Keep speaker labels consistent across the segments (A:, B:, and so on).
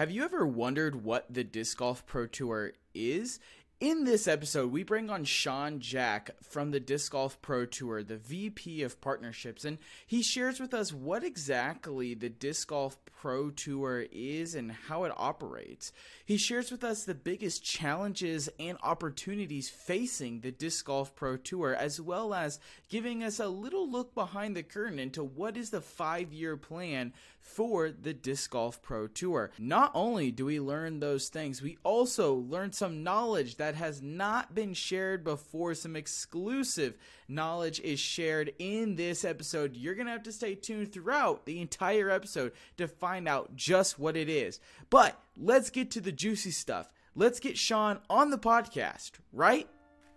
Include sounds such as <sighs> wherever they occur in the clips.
A: Have you ever wondered what the Disc Golf Pro Tour is? In this episode, we bring on Sean Jack from the Disc Golf Pro Tour, the VP of Partnerships, and he shares with us what exactly the Disc Golf Pro Tour is and how it operates. He shares with us the biggest challenges and opportunities facing the Disc Golf Pro Tour, as well as giving us a little look behind the curtain into what is the five year plan for the Disc Golf Pro Tour. Not only do we learn those things, we also learn some knowledge that has not been shared before. Some exclusive knowledge is shared in this episode. You're going to have to stay tuned throughout the entire episode to find out just what it is. But let's get to the juicy stuff. Let's get Sean on the podcast right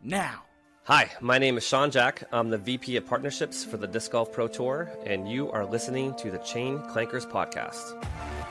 A: now.
B: Hi, my name is Sean Jack. I'm the VP of Partnerships for the Disc Golf Pro Tour, and you are listening to the Chain Clankers Podcast.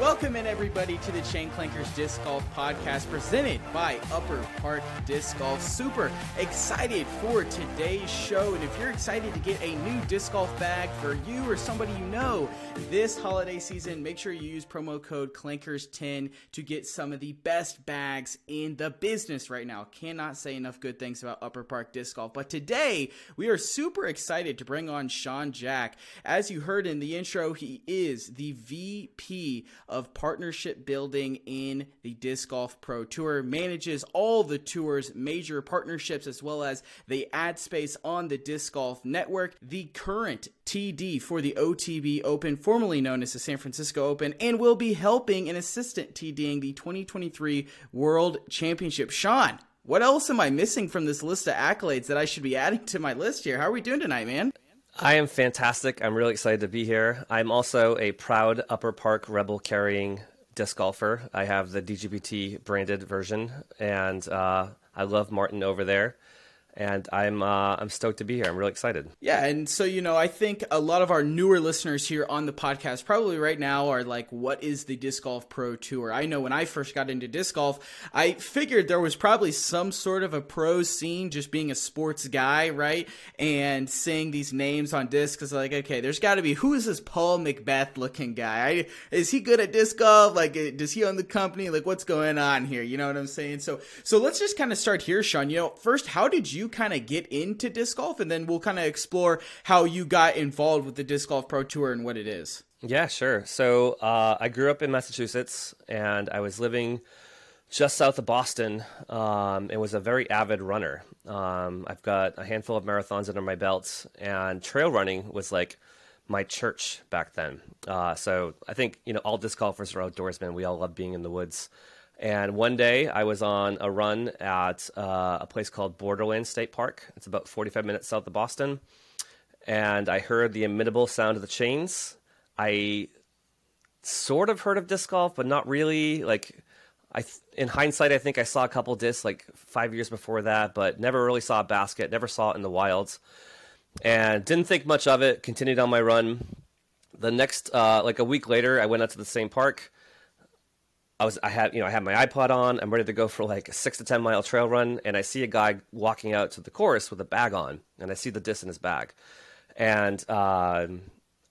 A: Welcome in everybody to the Chain Clankers Disc Golf Podcast presented by Upper Park Disc Golf. Super excited for today's show. And if you're excited to get a new disc golf bag for you or somebody you know this holiday season, make sure you use promo code Clankers10 to get some of the best bags in the business right now. Cannot say enough good things about Upper Park Disc Golf. But today we are super excited to bring on Sean Jack. As you heard in the intro, he is the VP of partnership building in the Disc Golf Pro Tour, manages all the tour's major partnerships as well as the ad space on the Disc Golf Network, the current TD for the OTB Open, formerly known as the San Francisco Open, and will be helping and assistant TDing the 2023 World Championship. Sean, what else am I missing from this list of accolades that I should be adding to my list here? How are we doing tonight, man?
B: I am fantastic. I'm really excited to be here. I'm also a proud Upper Park Rebel carrying disc golfer. I have the DGPT branded version, and uh, I love Martin over there and I'm uh, I'm stoked to be here. I'm really excited.
A: Yeah, and so you know, I think a lot of our newer listeners here on the podcast probably right now are like, "What is the disc golf pro tour?" I know when I first got into disc golf, I figured there was probably some sort of a pro scene, just being a sports guy, right? And seeing these names on discs is like, okay, there's got to be who is this Paul McBeth looking guy? I, is he good at disc golf? Like, does he own the company? Like, what's going on here? You know what I'm saying? So, so let's just kind of start here, Sean. You know, first, how did you kind of get into disc golf, and then we'll kind of explore how you got involved with the Disc Golf Pro Tour and what it is.
B: Yeah, sure. So uh, I grew up in Massachusetts, and I was living just south of Boston, um, and was a very avid runner. Um, I've got a handful of marathons under my belt, and trail running was like my church back then. Uh, so I think you know all disc golfers are outdoorsmen. We all love being in the woods. And one day I was on a run at uh, a place called Borderland State Park. It's about 45 minutes south of Boston. And I heard the imitable sound of the chains. I sort of heard of disc golf, but not really. Like, I in hindsight, I think I saw a couple discs like five years before that, but never really saw a basket, never saw it in the wilds. And didn't think much of it, continued on my run. The next, uh, like a week later, I went out to the same park I was I had you know I had my iPod on. I'm ready to go for like a six to ten mile trail run, and I see a guy walking out to the course with a bag on, and I see the disc in his bag, and uh,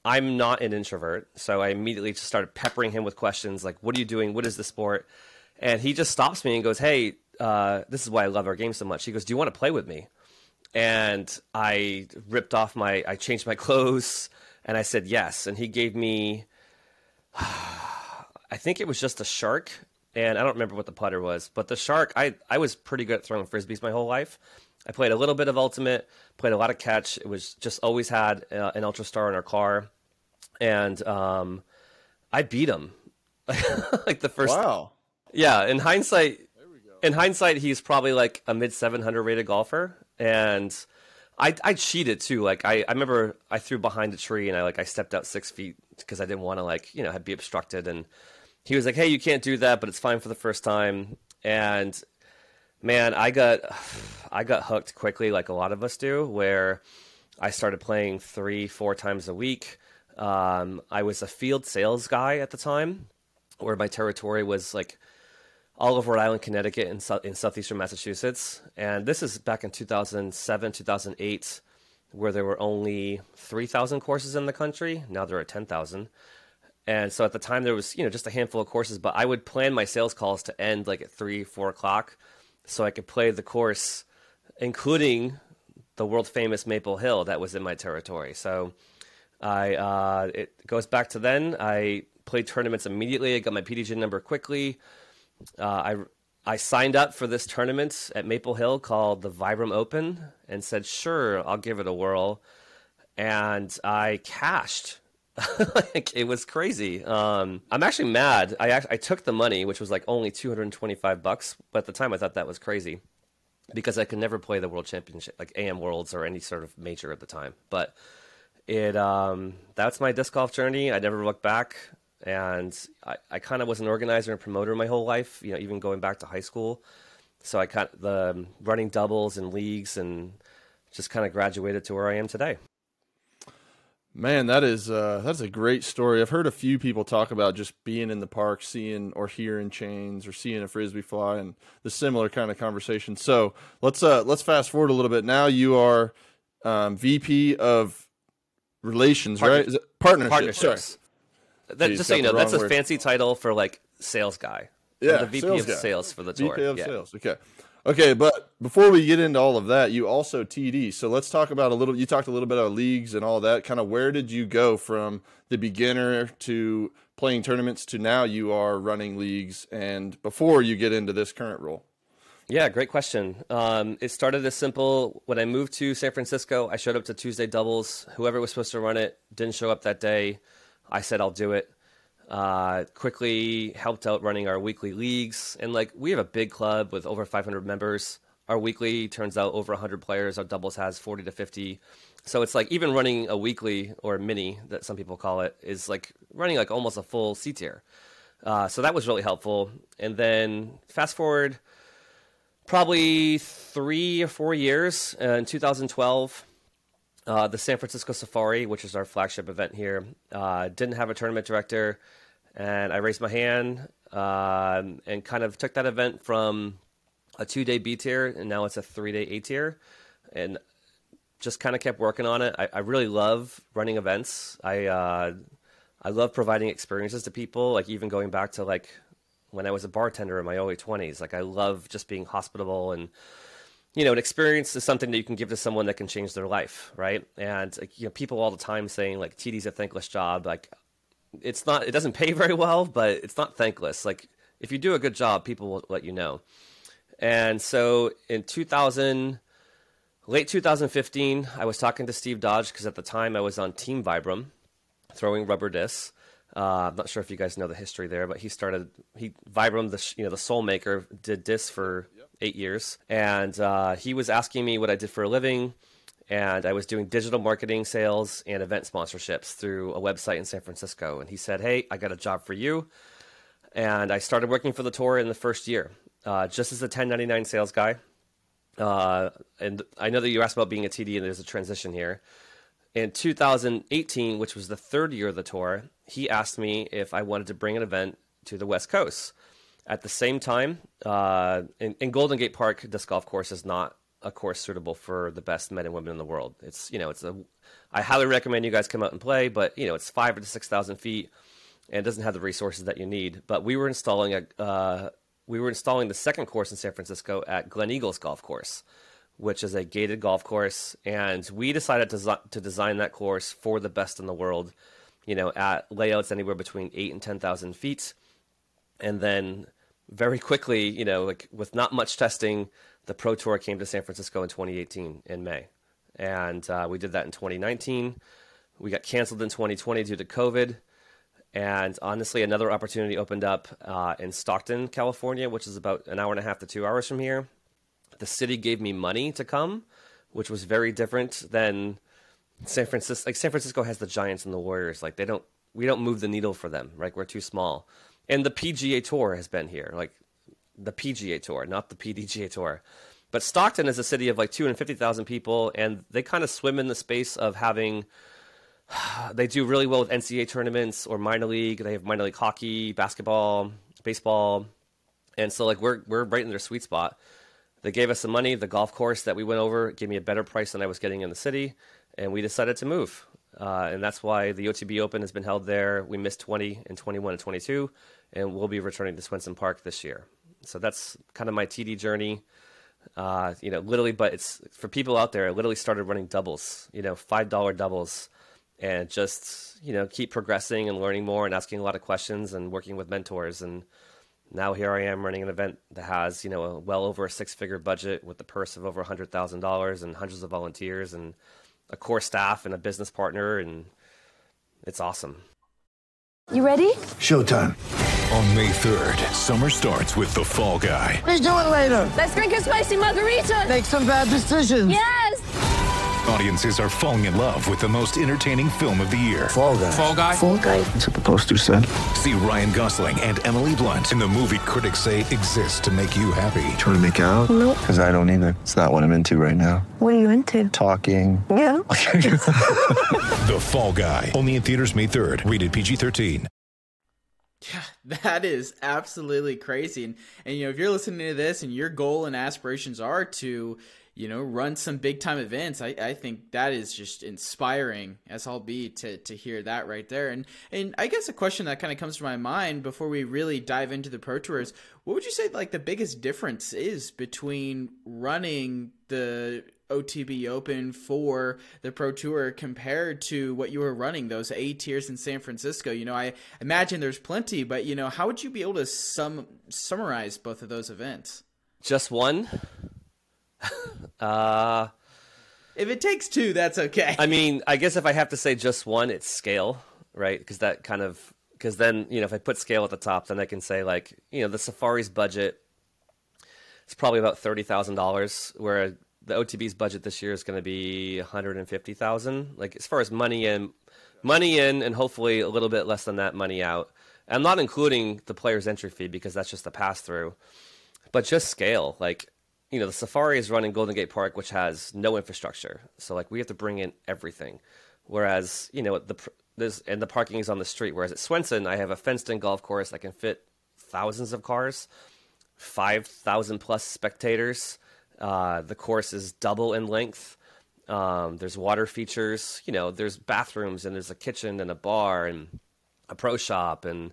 B: I'm not an introvert, so I immediately just started peppering him with questions like, "What are you doing? What is the sport?" And he just stops me and goes, "Hey, uh, this is why I love our game so much." He goes, "Do you want to play with me?" And I ripped off my, I changed my <laughs> clothes, and I said yes, and he gave me. I think it was just a shark, and I don't remember what the putter was, but the shark, I, I was pretty good at throwing frisbees my whole life. I played a little bit of ultimate, played a lot of catch. It was just always had uh, an ultra star in our car, and um, I beat him <laughs> like the first.
A: Wow.
B: Yeah, in hindsight, in hindsight, he's probably like a mid 700 rated golfer, and I I cheated too. Like I, I remember I threw behind a tree and I like I stepped out six feet because I didn't want to like you know be obstructed and he was like, "Hey, you can't do that, but it's fine for the first time." And man, I got <sighs> I got hooked quickly, like a lot of us do. Where I started playing three, four times a week. Um, I was a field sales guy at the time, where my territory was like all of Rhode Island, Connecticut, and in southeastern Massachusetts. And this is back in 2007, 2008. where there were only 3,000 courses in the country. Now there are 10,000. And so at the time there was, you know, just a handful of courses, but I would plan my sales calls to end like at three, four o'clock so I could play the course, including the world famous Maple Hill that was in my territory. So I, uh, it goes back to then. I played tournaments immediately. I got my PDG number quickly. Uh, I I signed up for this tournament at Maple Hill called the Vibram Open and said, sure, I'll give it a whirl. And I cashed. <laughs> like, it was crazy. Um, I'm actually mad. I, I took the money, which was like only 225 bucks, but at the time I thought that was crazy because I could never play the World Championship, like AM Worlds or any sort of major at the time. But it um, that's my disc golf journey. I never looked back and I, I kind of was an organizer and promoter my whole life. You know, even going back to high school. So I kind the um, running doubles and leagues and just kind of graduated to where I am today.
C: Man, that is uh, that's a great story. I've heard a few people talk about just being in the park, seeing or hearing chains, or seeing a frisbee fly, and the similar kind of conversation. So let's uh, let's fast forward a little bit. Now you are um, VP of Relations, Partner- right? Is partnerships?
B: Partnerships. That, just so you know, that's a word. fancy title for like sales guy.
C: Yeah,
B: the VP
C: sales
B: of
C: guy.
B: sales for the tour.
C: VP of
B: yeah.
C: sales. Okay. Okay, but before we get into all of that, you also TD. So let's talk about a little. You talked a little bit about leagues and all that. Kind of where did you go from the beginner to playing tournaments to now you are running leagues, and before you get into this current role?
B: Yeah, great question. Um, it started as simple. When I moved to San Francisco, I showed up to Tuesday doubles. Whoever was supposed to run it didn't show up that day. I said I'll do it. Uh, quickly helped out running our weekly leagues, and like we have a big club with over 500 members. Our weekly turns out over 100 players. Our doubles has 40 to 50. So it's like even running a weekly or mini that some people call it is like running like almost a full C tier. Uh, so that was really helpful. And then fast forward probably three or four years uh, in 2012 uh, the San Francisco Safari, which is our flagship event here, uh, didn't have a tournament director, and I raised my hand uh, and kind of took that event from a two-day B tier, and now it's a three-day A tier, and just kind of kept working on it. I, I really love running events. I uh, I love providing experiences to people, like even going back to like when I was a bartender in my early twenties. Like I love just being hospitable and you know, an experience is something that you can give to someone that can change their life, right? And you know, people all the time saying like TD's a thankless job. Like, it's not. It doesn't pay <laughs> very well, but it's not thankless. Like, if you do a good job, people will let you know. And so in 2000, late 2015, I was talking to Steve Dodge because at the time I was on Team Vibram, throwing rubber discs. Uh, I'm not sure if you guys know the history there, but he started he Vibram, the you know the Sole Maker, did discs for eight years, and uh, he was asking me what I did for a living, and I was doing digital marketing, sales, and event sponsorships through a website in San Francisco. And he said, "Hey, I got a job for you," and I started working for the tour in the first year, uh, just as a 1099 sales guy. Uh, and I know that you asked about being a TD, and there's a transition here. In 2018, which was the third year of the tour, he asked me if I wanted to bring an event to the West Coast. At the same time, uh, in, in, Golden Gate Park, disc golf course is not a course suitable for the best men and women in the world. It's you know it's a I highly recommend you guys come out and play, but you know it's five to six thousand feet and doesn't have the resources that you need. But we were installing a uh, we were installing the second course in San Francisco at Gleneagles Golf Course, which is a gated golf course, and we decided to to design that course for the best in the world. You know, at layouts anywhere between eight and ten thousand feet, and then very quickly, you know, like with not much testing, the Pro Tour came to San Francisco in 2018 in May, and uh, we did that in 2019. We got canceled in 2020 due to COVID, and honestly, another opportunity opened up uh, in Stockton, California, which is about an hour and a half to two hours from here. The city gave me money to come, which was very different than San Francisco. Like San Francisco has the Giants and the Warriors. Like they don't, we don't move the needle for them. Right, we're too small and the PGA Tour has been here, like the PGA Tour, not the PDGA Tour. But Stockton is a city of like 250,000 people, and they kind of swim in the space of having. <sighs> They do really well with NCAA tournaments or minor league. They have minor league hockey, basketball, baseball, and so like we're we're right in their sweet spot. They gave us some money. The golf course that we went over gave me a better price than I was getting in the city, and we decided to move. Uh, and that's why the OTB Open has been held there. We missed 20 and 21 and 22, and we'll be returning to Swenson Park this year. So that's kind of my TD journey. Uh, you know, literally, but it's for people out there. I literally started running doubles, you know, five dollar doubles, and just you know keep progressing and learning more and asking a lot of questions and working with mentors. And now here I am running an event that has you know well over a six figure budget with the purse of over a hundred thousand dollars and hundreds of volunteers and a core staff and a business partner, and it's awesome.
D: You ready?
E: Showtime.
F: On May 3rd, summer starts with The Fall Guy.
E: Let's do it later.
D: Let's drink a spicy margarita.
E: Make some bad decisions.
D: Yes.
F: Audiences are falling in love with the most entertaining film of the year.
E: Fall guy.
G: Fall guy.
D: Fall guy.
E: That's what the poster said.
F: See Ryan Gosling and Emily Blunt in the movie critics say exists to make you happy.
E: Trying to make it out?
D: Nope.
E: Because I don't either. It's not what I'm into right now.
D: What are you into?
E: Talking.
D: Yeah. <laughs> <laughs>
F: The Fall Guy. Only in theaters May 3rd. Rated PG-13.
A: Yeah, that is absolutely crazy. And and you know, if you're listening to this and your goal and aspirations are to, you know, run some big time events, I, I think that is just inspiring as I'll be to to hear that right there. And and I guess a question that kind of comes to my mind before we really dive into the pro tours, what would you say like the biggest difference is between running the OTB Open for the Pro Tour compared to what you were running those A tiers in San Francisco. You know, I imagine there's plenty, but you know, how would you be able to sum summarize both of those events?
B: Just one. <laughs> uh,
A: If it takes two, that's okay.
B: I mean, I guess if I have to say just one, it's scale, right? Because that kind of because then you know if I put scale at the top, then I can say like you know the Safari's budget is probably about thirty thousand dollars, where the OTB's budget this year is going to be one hundred and fifty thousand. Like as far as money in, money in, and hopefully a little bit less than that money out. I'm not including the player's entry fee because that's just a pass through, but just scale. Like you know, the Safari is running Golden Gate Park, which has no infrastructure. So like we have to bring in everything. Whereas you know the there's and the parking is on the street. Whereas at Swenson, I have a fenced-in golf course that can fit thousands of cars, five thousand plus spectators. Uh, the course is double in length. Um, there's water features. You know, there's bathrooms and there's a kitchen and a bar and a pro shop and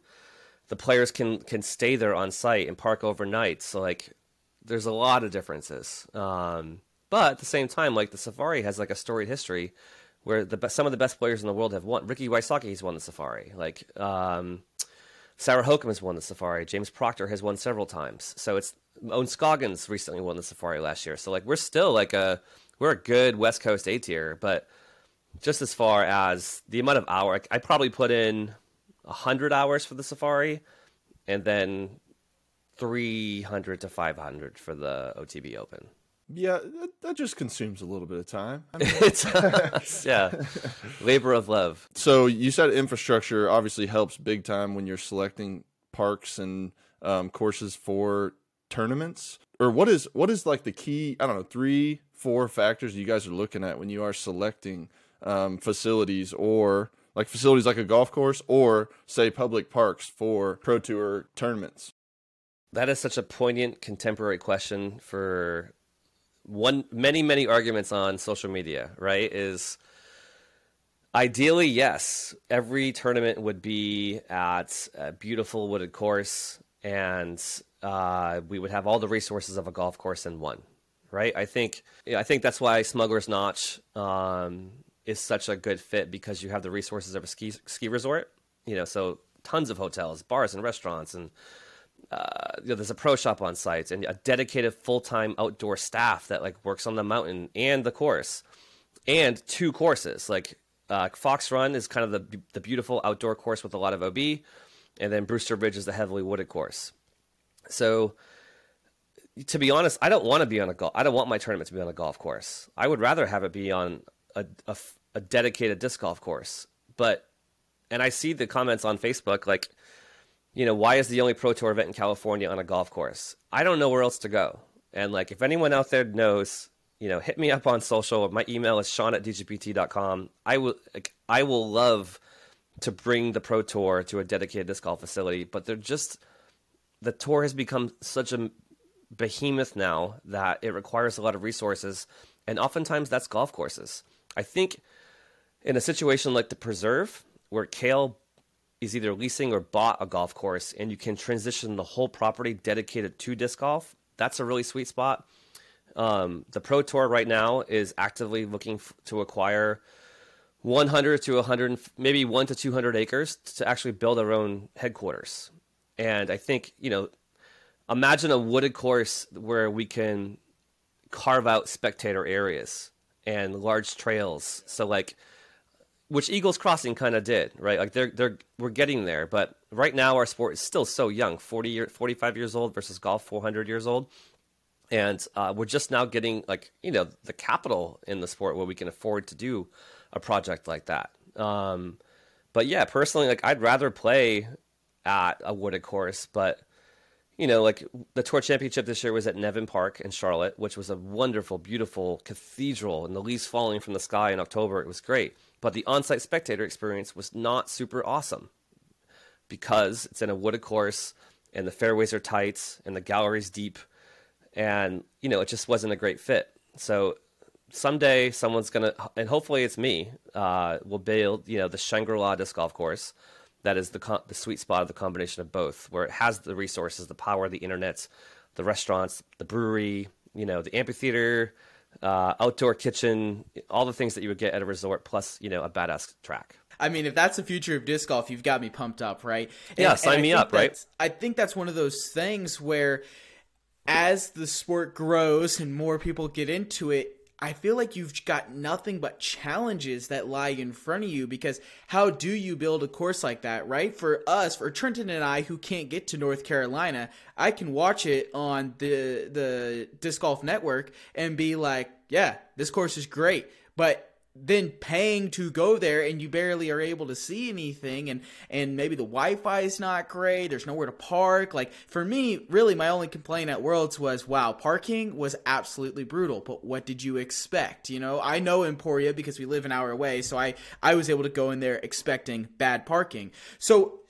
B: the players can can stay there on site and park overnight. So like, there's a lot of differences. Um, but at the same time, like the Safari has like a storied history where the some of the best players in the world have won. Ricky Wysocki's won the Safari. Like um, Sarah Hokom has won the Safari. James Proctor has won several times. So it's Ohn Scoggins recently won the Safari last year. So like we're still like a we're a good West Coast A tier, but just as far as the amount of hour, I probably put in hundred hours for the Safari, and then three hundred to five hundred for the OTB Open.
C: Yeah, that, that just consumes a little bit of time. I mean, <laughs>
B: it's yeah, labor of love.
C: so you said infrastructure obviously helps big time when you're selecting parks and um, courses for tournaments. Or what is what is like the key? I don't know, three, four factors you guys are looking at when you are selecting um, facilities or like facilities like a golf course or say public parks for pro tour tournaments.
B: That is such a poignant contemporary question for one many many arguments on social media, right? Is ideally yes, every tournament would be at a beautiful wooded course and uh, we would have all the resources of a golf course in one, right? I think I think that's why Smuggler's Notch um, is such a good fit because you have the resources of a ski ski resort, you know, so tons of hotels, bars, and restaurants, and uh, you know, there's a pro shop on site and a dedicated full time outdoor staff that like works on the mountain and the course, and two courses like uh, Fox Run is kind of the the beautiful outdoor course with a lot of OB, and then Brewster Ridge is the heavily wooded course. So, to be honest, I don't want to be on a golf. I don't want my tournament to be on a golf course. I would rather have it be on a, a, a dedicated disc golf course. But, and I see the comments on Facebook like, you know, why is the only pro tour event in California on a golf course? I don't know where else to go. And like, if anyone out there knows, you know, hit me up on social. My email is sean at dgpt.com. I will, like, I will love to bring the pro tour to a dedicated disc golf facility, but they're just the tour has become such a behemoth now that it requires a lot of resources, and oftentimes that's golf courses. I think in a situation like the Preserve, where Kale is either leasing or bought a golf course, and you can transition the whole property dedicated to disc golf, that's a really sweet spot. Um, the Pro Tour right now is actively looking f- to acquire 100 to 100, maybe one to 200 acres to actually build their own headquarters. And I think, you know, imagine a wooded course where we can carve out spectator areas and large trails. So like, which Eagles Crossing kind of did, right? Like they're they're we're getting there, but right now our sport is still so young, 40 year, 45 years old versus golf 400 years old. And uh, we're just now getting like, you know, the capital in the sport where we can afford to do a project like that. Um, but yeah, personally, like I'd rather play at a wooded course, but you know, like the tour championship this year was at Nevin Park in Charlotte, which was a wonderful, beautiful cathedral, and the leaves falling from the sky in October. It was great, but the on-site spectator experience was not super awesome because it's in a wooded course, and the fairways are tight, and the gallery's deep, and you know, it just wasn't a great fit. So someday, someone's gonna, and hopefully it's me, uh, will build, you know, the Shangri-La disc golf course that is the the sweet spot of the combination of both, where it has the resources, the power, the internet, the restaurants, the brewery, you know, the amphitheater, uh, outdoor kitchen, all the things that you would get at a resort, plus you know a badass track.
A: I mean, if that's the future of disc golf, you've got me pumped up, right?
B: Yeah, sign me up, right?
A: I think that's one of those things where, as the sport grows and more people get into it, I feel like you've got nothing but challenges that lie in front of you because how do you build a course like that, right? For us, for Trenton and I who can't get to North Carolina, I can watch it on the the disc golf network and be like, yeah, this course is great. But then paying to go there and you barely are able to see anything and and maybe the wi-fi is not great there's nowhere to park. Like for me really my only complaint at worlds was wow parking was absolutely brutal. But what did you expect? You know i know emporia because we live an hour away so i i was able to go in there expecting bad parking. So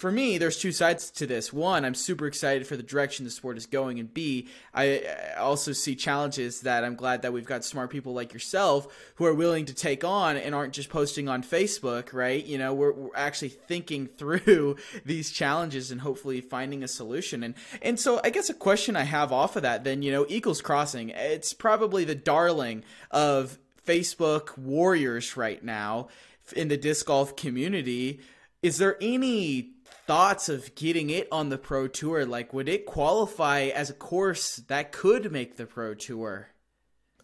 A: for me, there's two sides to this. One, I'm super excited for the direction the sport is going, and B, I also see challenges that I'm glad that we've got smart people like yourself who are willing to take on and aren't just posting on Facebook, right? You know, we're, we're actually thinking <laughs> through these challenges and hopefully finding a solution. And and so I guess a question I have off of that, then you know, Eagles Crossing, it's probably the darling of Facebook warriors right now in the disc golf community. Is there any thoughts of getting it on the pro tour like would it qualify as a course that could make the pro tour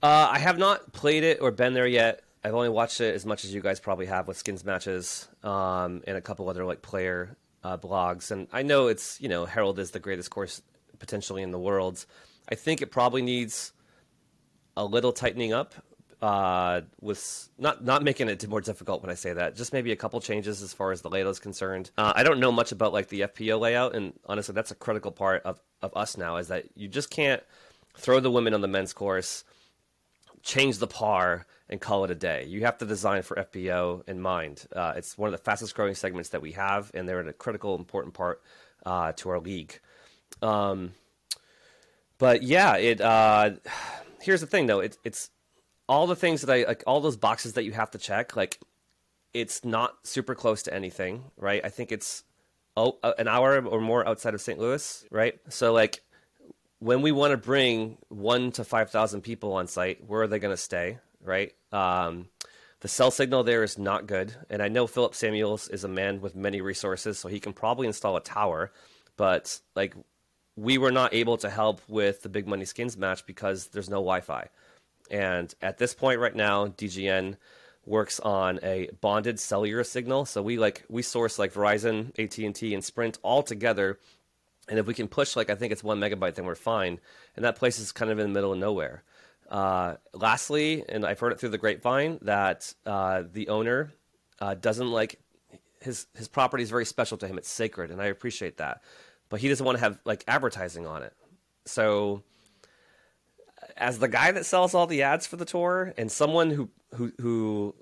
B: Uh, I have not played it or been there yet. I've only watched it as much as you guys probably have with skins matches um, and a couple other like player uh, blogs. And I know it's you know Herald is the greatest course potentially in the world. I think it probably needs a little tightening up. Uh, with not not making it more difficult when I say that, just maybe a couple changes as far as the layout is concerned. Uh, I don't know much about like the FPO layout, and honestly, that's a critical part of of us now is that you just can't throw the women on the men's course change the par and call it a day. You have to design for FPO in mind. Uh, it's one of the fastest growing segments that we have, and they're a critical, important part uh, to our league. Um, but yeah, it. Uh, <sighs> here's the thing, though. It, it's all the things that I like, all those boxes that you have to check. Like, it's not super close to anything, right? I think it's oh, uh, an hour or more outside of St. Louis, right? So like when we want to bring one to 5,000 people on site, where are they going to stay, right? Um, the cell signal there is not good. And I know Philip Samuels is a man with many resources, so he can probably install a tower. But like, we were not able to help with the Big Money Skins match because there's no Wi Fi. And at this point right now, DGN works on a bonded cellular signal. So we like we source like Verizon, AT and Sprint all together and if we can push like I think it's one megabyte, then we're fine. And that place is kind of in the middle of nowhere. Uh, lastly, and I've heard it through the grapevine that uh, the owner uh, doesn't like his his property is very special to him. It's sacred, and I appreciate that. But he doesn't want to have like advertising on it. So, as the guy that sells all the ads for the tour, and someone who who who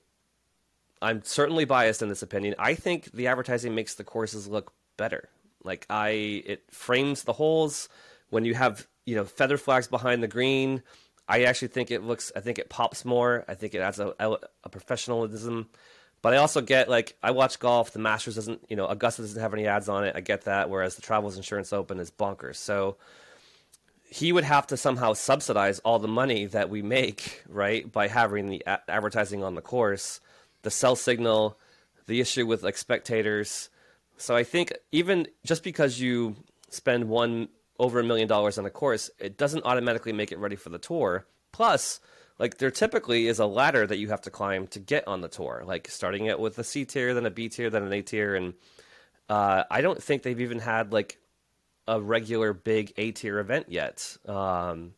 B: I'm certainly biased in this opinion. I think the advertising makes the courses look better. Like I, it frames the holes when you have you know feather flags behind the green. I actually think it looks. I think it pops more. I think it adds a, a professionalism But I also get like I watch golf. The Masters doesn't, you know, Augusta doesn't have any ads on it. I get that. Whereas the Travels Insurance Open is bonkers. So he would have to somehow subsidize all the money that we make, right, by having the a- advertising on the course, the cell signal, the issue with like spectators. So I think even just because you spend one over a million dollars on a course, it doesn't automatically make it ready for the tour. Plus, like there typically is a ladder that you have to climb to get on the tour, like starting it with a C tier, then a B tier, then an A tier, and uh, I don't think they've even had like a regular big A tier event yet. Um,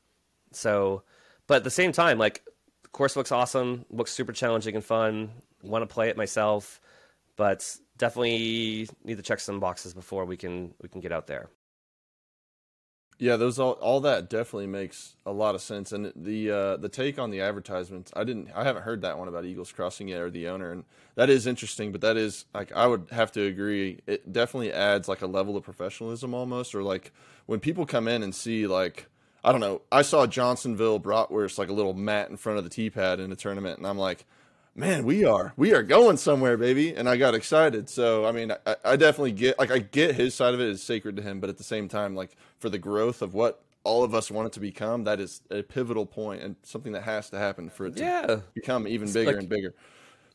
B: so, but at the same time, like the course looks awesome, looks super challenging and fun. Want to play it myself, but definitely need to check some boxes before we can we can get out there.
C: Yeah, those all all that definitely makes a lot of sense. And the uh, the take on the advertisements, I didn't, I haven't heard that one about Eagles Crossing yet or the owner, and that is interesting. But that is like I would have to agree. It definitely adds like a level of professionalism almost, or like when people come in and see like I don't know. I saw Johnsonville Bratwurst like a little mat in front of the tee pad in a tournament, and I'm like, man, we are we are going somewhere, baby. And I got excited. So I mean, I, I definitely get like I get his side of it is sacred to him, but at the same time, like for the growth of what all of us want it to become, that is a pivotal point and something that has to happen for it to
B: Yeah.
C: become even bigger
B: like-
C: and bigger.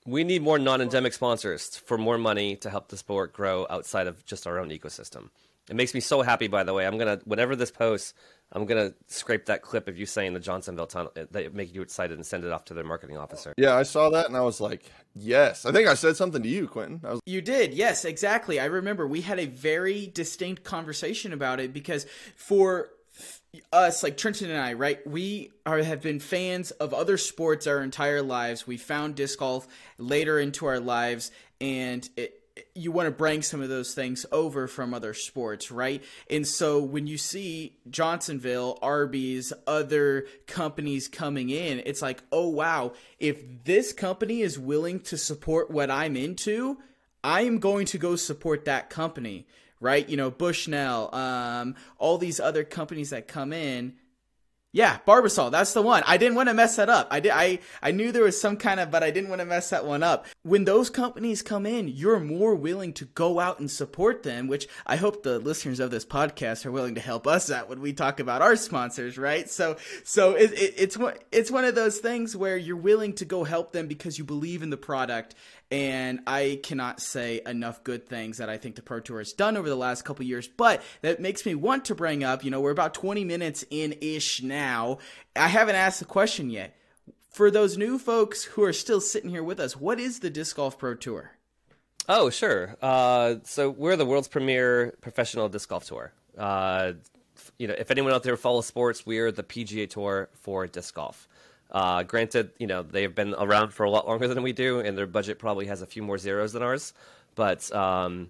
B: We need more non-endemic sponsors for more money to help the sport grow outside of just our own ecosystem. It makes me so happy. By the way, I'm gonna whenever this posts, I'm gonna scrape that clip of you saying the Johnsonville tunnel eh, that make you excited and send it off to their marketing officer.
C: Yeah, I saw that and I was like, yes. I think I said something to you, Quentin. I was
A: You did, yes, exactly. I remember we had a very distinct conversation about it because for us, like Trenton and I, right, we are have been fans of other sports our entire lives. We found disc golf later into our lives, and it, you want to bring some of those things over from other sports, right? And so when you see Johnsonville, Arby's, other companies coming in, it's like, oh wow, if this company is willing to support what I'm into, I am going to go support that company, right? You know, Bushnell, um, all these other companies that come in. Yeah, Barbasol, that's the one. I didn't want to mess that up. I did I I knew there was some kind of but I didn't want to mess that one up. When those companies come in, you're more willing to go out and support them, which I hope the listeners of this podcast are willing to help us out when we talk about our sponsors, right? So so it, it, it's one it's one of those things where you're willing to go help them because you believe in the product and I cannot say enough good things that I think the Pro Tour has done over the last couple years. But that makes me want to bring up, you know, we're about 20 minutes in ish now. I haven't asked the question yet. For those new folks who are still sitting here with us, what is the Disc Golf Pro Tour?
B: Oh, sure. Uh, so we're the world's premier professional disc golf tour. Uh, you know, if anyone out there follows sports, we're the PGA Tour for disc golf. Uh, granted, you know they've been around for a lot longer than we do, and their budget probably has a few more zeros than ours. But um,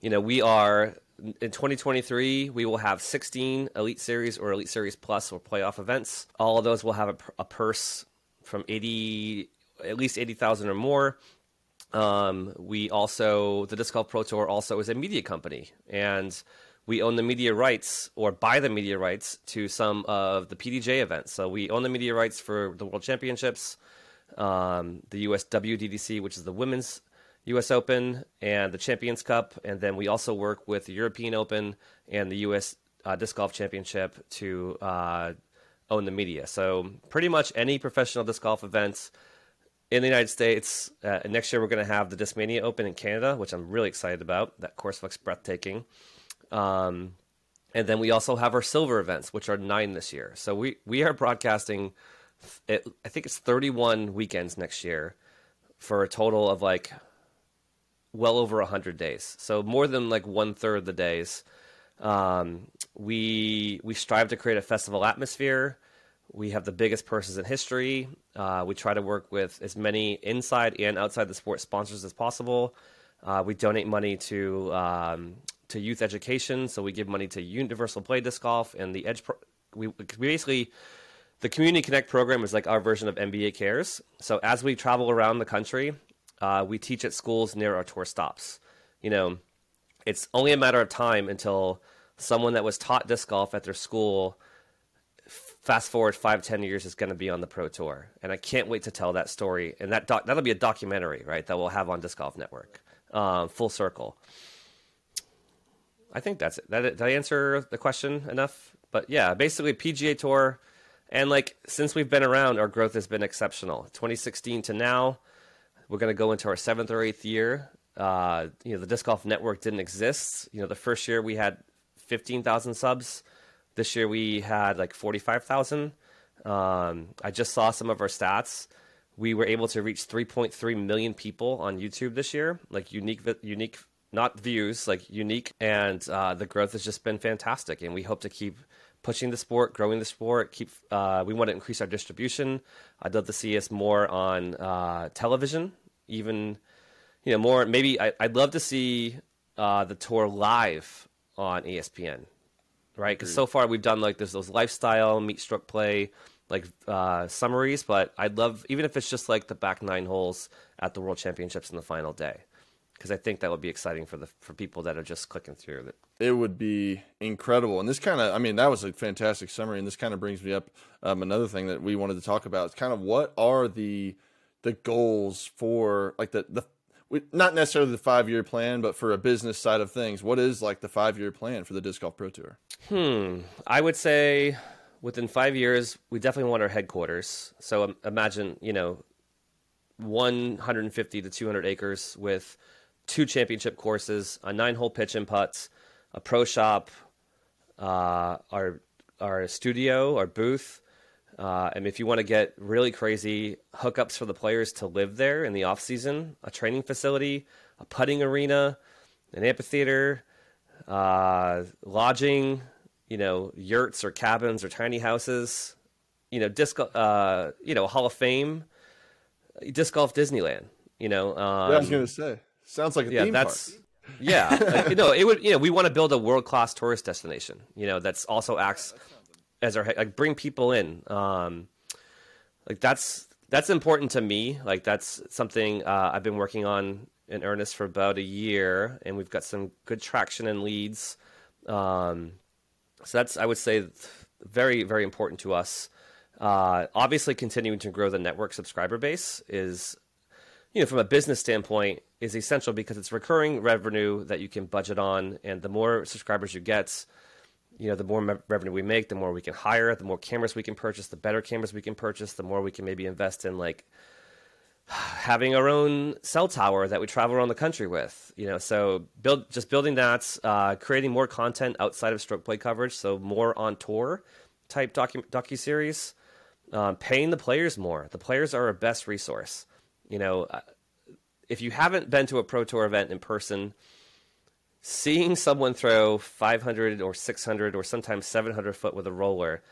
B: you know, we are in 2023. We will have 16 Elite Series or Elite Series Plus or playoff events. All of those will have a, a purse from 80, at least 80,000 or more. Um, we also the Disc Golf Pro Tour also is a media company, and we own the media rights or buy the media rights to some of the PDJ events. So we own the media rights for the World Championships, um, the US WDGC, which is the women's US Open, and the Champions Cup, and then we also work with the European Open and the US uh, Disc Golf Championship to uh, own the media. So pretty much any professional disc golf event in the United States. Uh, next year, we're going to have the Discmania Open in Canada, which I'm really excited about. That course looks breathtaking. Um, and then we also have our silver events, which are nine this year. So we, we are broadcasting, it, I think it's 31 weekends next year for a total of like well over 100 days. So more than like one third of the days. Um, we we strive to create a festival atmosphere. We have the biggest purses in history. Uh, we try to work with as many inside and outside the sport sponsors as possible. Uh, we donate money to um, to youth education, so we give money to Universal Play Disc Golf and the Edge. Pro- we, we basically the Community Connect program is like our version of NBA Cares. So as we travel around the country, uh, we teach at schools near our tour stops. You know, it's only a matter of time until someone that was taught disc golf at their school fast forward five, ten years is going to be on the Pro Tour, and I can't wait to tell that story. And that doc- that'll be a documentary, right? That we'll have on Disc Golf Network, um, full circle. I think that's it. That, did I answer the question enough? But yeah, basically PGA Tour, and like since we've been around, our growth has been exceptional. 2016 to now, we're going to go into our seventh or eighth year. Uh, you know, the Disc Golf Network didn't exist. You know, the first year we had 15,000 subs. This year we had like 45,000. Um, I just saw some of our stats. We were able to reach 3.3 million people on YouTube this year, like unique, unique, not views, like unique, and uh, the growth has just been fantastic. And we hope to keep pushing the sport, growing the sport. Keep, uh, we want to increase our distribution. I'd love to see us more on uh, television, even, you know, more. Maybe I, would love to see uh, the tour live on ESPN right? Because so far we've done like there's those lifestyle meet stroke play like uh, summaries, but I'd love even if it's just like the back nine holes at the World Championships in the final day, because I think that would be exciting for the for people that are just clicking through it.
C: It would be incredible, and this kind of I mean that was a fantastic summary, and this kind of brings me up um, another thing that we wanted to talk about. It's kind of what are the the goals for like the the we, not necessarily the five year plan, but for a business side of things, what is like the five year plan for the Disc Golf Pro Tour?
B: Hmm. I would say within five years, we definitely want our headquarters. So um, imagine, you know, 150 to 200 acres with two championship courses, a nine hole pitch and putts, a pro shop, uh, our our studio, our booth, uh, and if you want to get really crazy, hookups for the players to live there in the off season, a training facility, a putting arena, an amphitheater, uh, lodging, you know, yurts or cabins or tiny houses, you know, disc, uh, you know, Hall of Fame, disc golf Disneyland. You know, um,
C: yeah, I was um, gonna say, sounds like a
B: yeah,
C: theme
B: that's,
C: park.
B: yeah, like, you know, it would. You know, we want to build a world class tourist destination. You know, that's also acts as our like bring people in. Um, like that's that's important to me. Like that's something uh, I've been working on in earnest for about a year, and we've got some good traction and leads. Um, so that's I would say very very important to us. Uh, obviously, continuing to grow the network subscriber base is, you know, from a business standpoint, is essential because it's recurring revenue that you can budget on, and the more subscribers you get, you know, the more revenue we make, the more we can hire, the more cameras we can purchase, the better cameras we can purchase, the more we can maybe invest in like having our own cell tower that we travel around the country with. You know, so build just building that, uh, creating more content outside of stroke play coverage, so more on tour type docu docu series, um, paying the players more. The players are our best resource. You know, uh, if you haven't been to a pro tour event in person seeing someone throw 500 or 600 or sometimes 700 foot with a roller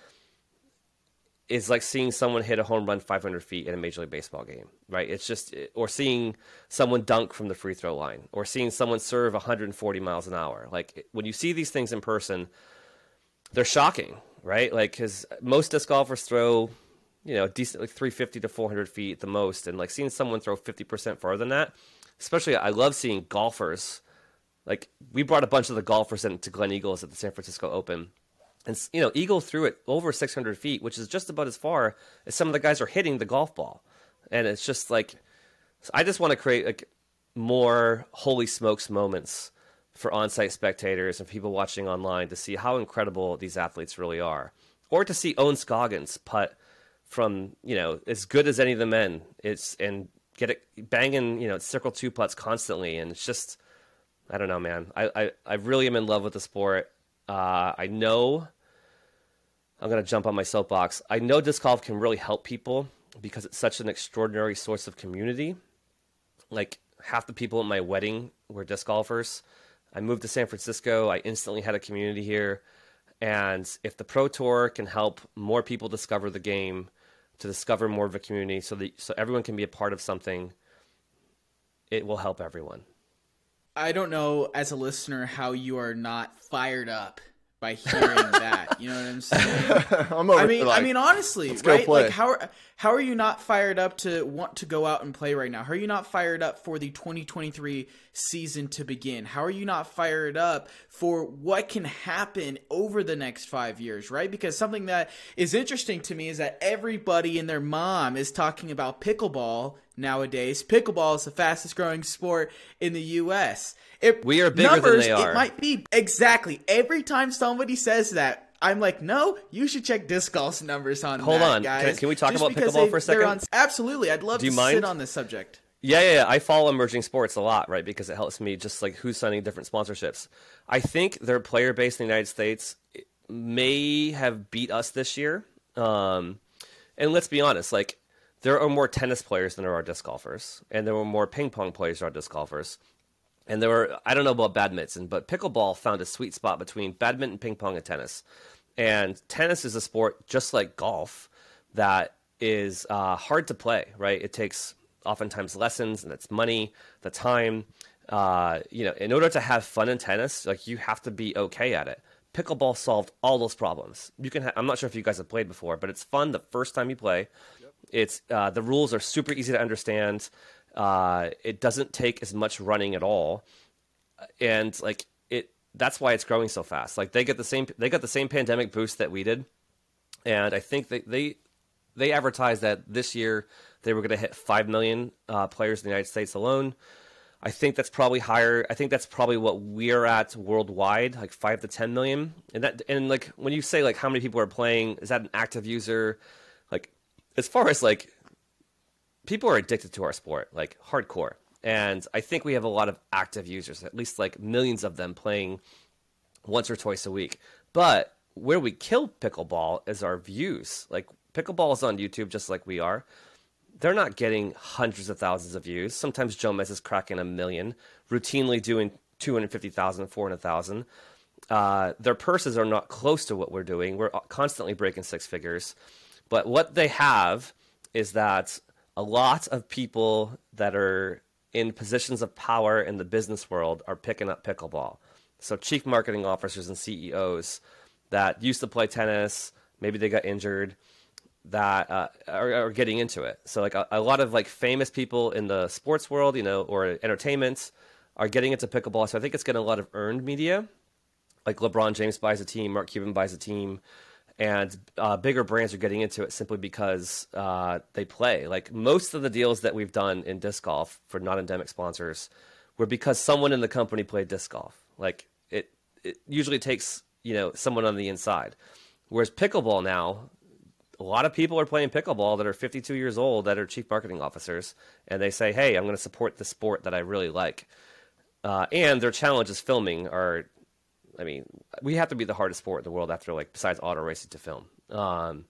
B: is like seeing someone hit a home run 500 feet in a major league baseball game right? It's just or seeing someone dunk from the free throw line or seeing someone serve 140 miles an hour. Like when you see these things in person they're shocking right? Like because most disc golfers throw you know decent like 350 to 400 feet the most and like seeing someone throw 50% farther than that especially i love seeing golfers like we brought a bunch of the golfers into Gleneagles at the San Francisco Open, and you know Eagle threw it over 600 feet, which is just about as far as some of the guys are hitting the golf ball, and it's just like I just want to create like more holy smokes moments for on-site spectators and people watching online to see how incredible these athletes really are, or to see Ohn Scoggins putt from you know as good as any of the men. It's and get it banging you know circle two putts constantly, and it's just I don't know, man. I, I, I really am in love with the sport. Uh, I know I'm to jump on my soapbox. I know disc golf can really help people because it's such an extraordinary source of community. Like half the people at my wedding were disc golfers. I moved to San Francisco. I instantly had a community here. And if the Pro Tour can help more people discover the game, to discover more of a community, so that so everyone can be a part of something, it will help everyone.
A: I don't know as a listener how you are not fired up by hearing that. You know what I'm saying? <laughs>
C: I'm over
A: I mean,
C: like,
A: I mean, honestly, right? Like, how are how are you not fired up to want to go out and play right now? How are you not fired up for the 2023 season to begin? How are you not fired up for what can happen over the next five years? Right? Because something that is interesting to me is that everybody and their mom is talking about pickleball nowadays. Pickleball is the fastest growing sport in the U.S. It,
B: We are bigger than they are.
A: It might be exactly every time somebody says that. I'm like, no, you should check disc golf's numbers on
B: Hold
A: that,
B: on.
A: Guys.
B: can we talk
A: Just
B: about pickleball
A: they-
B: for a second?
A: on- absolutely, I'd love
B: Do you
A: to
B: mind?
A: sit on this subject.
B: Yeah, yeah, yeah. I follow emerging sports a lot, right? Because it helps me just like who's signing different sponsorships. I think their player base in the United States may have beat us this year. Um, and let's be honest, like there are more tennis players than there are disc golfers, and there were more ping pong players than are disc golfers. And there were I don't know about badminton, but pickleball found a sweet spot between badminton, ping pong, and tennis. And tennis is a sport just like golf that is uh, hard to play, right? It takes oftentimes lessons, and it's money, the time. Uh, you know, in order to have fun in tennis, like you have to be okay at it. Pickleball solved all those problems. You can. Ha- I'm not sure if you guys have played before, but it's fun the first time you play. It's uh, the rules are super easy to understand. Uh, it doesn't take as much running at all, and like it. That's why it's growing so fast. Like they get the same. They got the same pandemic boost that we did, and I think they they they advertised that this year they were going to hit five million uh, players in the United States alone. I think that's probably higher. I think that's probably what we're at worldwide, like five to ten million. And that and like when you say like how many people are playing, is that an active user? As far as like people are addicted to our sport, like hardcore. And I think we have a lot of active users, at least like millions of them playing once or twice a week. But where we kill pickleball is our views. Like pickleball is on YouTube just like we are. They're not getting hundreds of thousands of views. Sometimes Jomez is cracking a million, routinely doing 250,000, 400,000. Uh, their purses are not close to what we're doing. We're constantly breaking six figures. But what they have is that a lot of people that are in positions of power in the business world are picking up pickleball. So chief marketing officers and CEOs that used to play tennis, maybe they got injured, that uh, are, are getting into it. So like a, a lot of like famous people in the sports world, you know, or entertainment, are getting into pickleball. So I think it's getting a lot of earned media. Like LeBron James buys a team, Mark Cuban buys a team, and uh, bigger brands are getting into it simply because uh, they play. Like most of the deals that we've done in disc golf for non-endemic sponsors were because someone in the company played disc golf. Like it, it usually takes you know someone on the inside. Whereas pickleball now, a lot of people are playing pickleball that are 52 years old that are chief marketing officers, and they say, "Hey, I'm going to support the sport that I really like." Uh, and their challenge is filming are I mean, we have to be the hardest sport in the world after like besides auto racing to film. Um,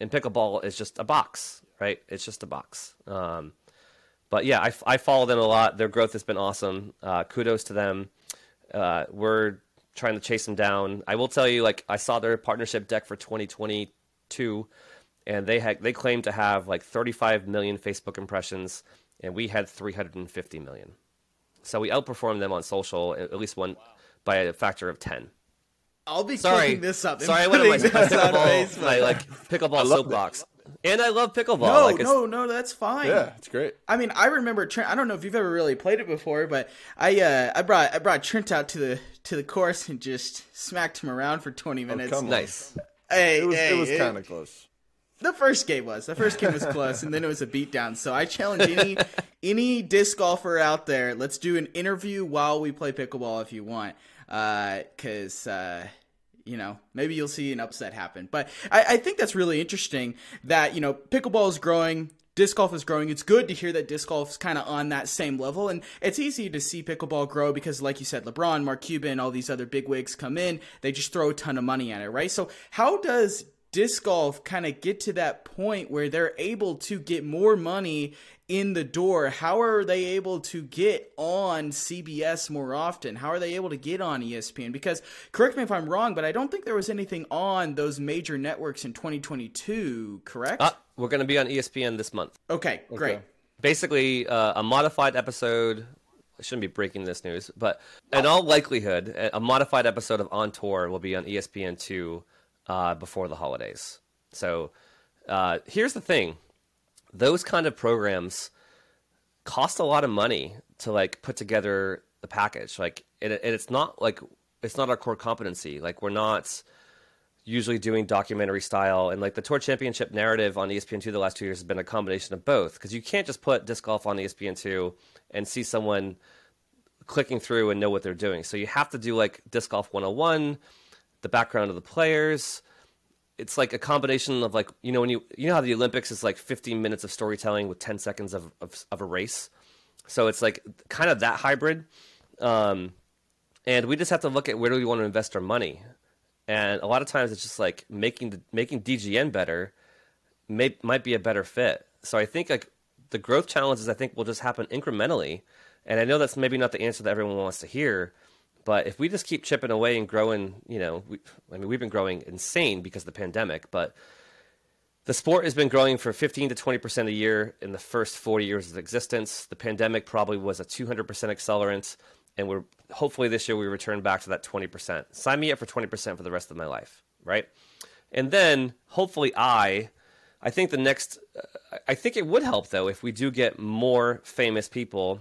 B: and pickleball is just a box, right? It's just a box. Um, but yeah, I, I follow them a lot. Their growth has been awesome. Uh, kudos to them. Uh, we're trying to chase them down. I will tell you, like I saw their partnership deck for 2022, and they had they claim to have like 35 million Facebook impressions, and we had 350 million. So we outperformed them on social at least one by a factor of 10.
A: I'll be
B: Sorry,
A: clicking this up.
B: sorry, I went on my,
A: putting
B: my
A: this on
B: pickleball, my like pickleball soapbox, and I love pickleball.
A: no,
B: like,
A: no, no, that's fine.
C: Yeah, it's great.
A: I mean, I remember Trent. I don't know if you've ever really played it before, but I uh, I brought I brought Trent out to the to the course and just smacked him around for twenty minutes.
C: come
B: nice.
A: Hey,
C: It was
A: hey,
C: it was kind of close.
A: the first game was the first game was close, and then it was a beatdown. So I challenge any any disc golfer out there. Let's do an interview while we play pickleball if you want, because. Uh, you know, maybe you'll see an upset happen. But I, I think that's really interesting that, you know, pickleball is growing, disc golf is growing. It's good to hear that disc golf is kind of on that same level. And it's easy to see pickleball grow because, like you said, LeBron, Mark Cuban, all these other big wigs come in, they just throw a ton of money at it, right? So, how does disc golf kind of get to that point where they're able to get more money in the door? How are they able to get on CBS more often? How are they able to get on ESPN? Because correct me if I'm wrong, but I don't think there was anything on those major networks in 2022, correct?
B: Uh, we're going to be on ESPN this month.
A: okay, great.
B: Basically, uh, a modified episode I shouldn't be breaking this news, but in all likelihood, a modified episode of On Tour will be on ESPN two uh, before the holidays. So uh, here's the thing: those kind of programs cost a lot of money to like put together the package. Like, and it, it's not like it's not our core competency. Like, we're not usually doing documentary style and like the tour championship narrative on espn2 the last two years has been a combination of both because you can't just put disc golf on espn2 and see someone clicking through and know what they're doing so you have to do like disc golf 101 the background of the players it's like a combination of like you know when you you know how the olympics is like 15 minutes of storytelling with 10 seconds of, of, of a race? So it's like kind of that hybrid. Um, and we just have to look at where do we want to invest our money. And a lot of times it's just like making the, making DGN better may, might be a better fit. So I think like the growth challenges I think will just happen incrementally, and I know that's maybe not the answer that everyone wants to hear, but if we just keep chipping away and growing, you know, we, I mean we've been growing insane because of the pandemic, but the sport has been growing for 15 to 20 percent a year in the first 40 years of existence. The pandemic probably was a 200 percent accelerant and we're hopefully this year we return back to that 20%. Sign me up for 20% for the rest of my life, right? And then hopefully I I think the next I think it would help though if we do get more famous people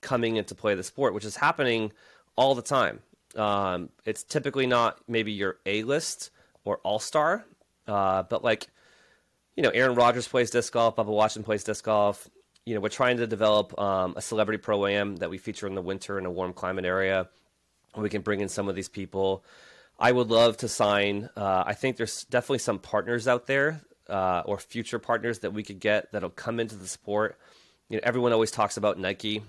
B: coming into play the sport, which is happening all the time. Um, it's typically not maybe your A list or all star, uh, but like you know, Aaron Rodgers plays disc golf, Bubba Watson plays disc golf you know, we're trying to develop um, a celebrity pro am that we feature in the winter in a warm climate area. We can bring in some of these people. I would love to sign. Uh, I think there's definitely some partners out there uh, or future partners that we could get that'll come into the sport. You know, everyone always talks about Nike.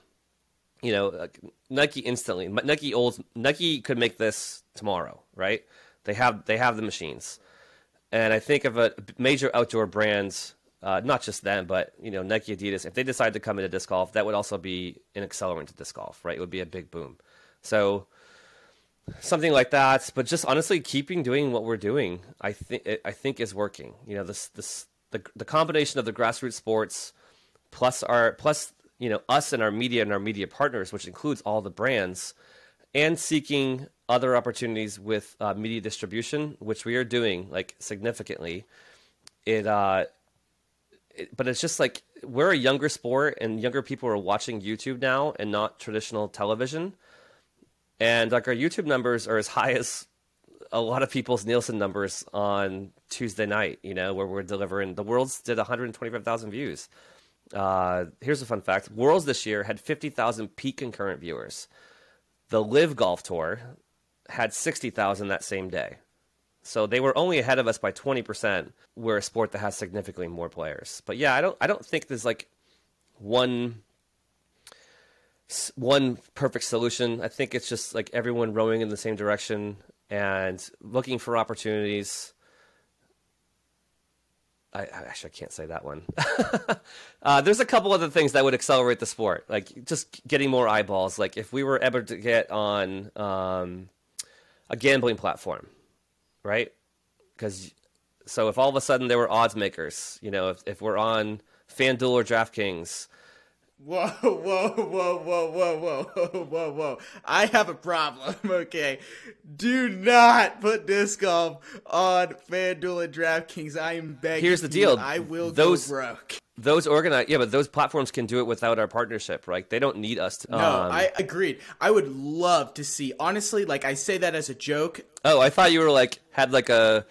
B: You know, Nike instantly. Nike old Nike could make this tomorrow, right? They have they have the machines, and I think of a major outdoor brands uh, not just them, but you know Nike, Adidas, if they decide to come into disc golf, that would also be an accelerant to disc golf, right? It would be a big boom. So something like that, but just honestly keeping doing what we're doing, I think I think is working. You know, this this the the combination of the grassroots sports plus our plus you know us and our media and our media partners, which includes all the brands, and seeking other opportunities with uh, media distribution, which we are doing like significantly. It uh, but it's just like we're a younger sport and younger people are watching YouTube now and not traditional television. And like our YouTube numbers are as high as a lot of people's Nielsen numbers on Tuesday night, you know, where we're delivering. The Worlds did 125,000 views. Uh, here's a fun fact Worlds this year had 50,000 peak concurrent viewers. The LIV Golf Tour had 60,000 that same day. So they were only ahead of us by 20%. We're a sport that has significantly more players. But yeah, I don't I don't think there's like one one perfect solution. I think it's just like everyone rowing in the same direction and looking for opportunities. I, actually I can't say that one. <laughs> uh, there's a couple other things that would accelerate the sport, like just getting more eyeballs. Like if we were able to get on um, a gambling platform, right? Because so if all of a sudden there were odds makers, you know, if if we're on FanDuel or DraftKings.
A: Whoa, whoa, whoa, whoa, whoa, whoa, <laughs> whoa, whoa. I have a problem, <laughs> okay? Do not put disc golf on FanDuel and DraftKings. I am begging
B: Here's the deal.
A: You. I will
B: those,
A: go broke.
B: Those organize, yeah, but those platforms can do it without our partnership, right? They don't need us to.
A: No, um, I agreed. I would love to see, honestly, like I say that as a joke.
B: Oh, I thought you were like, had like a,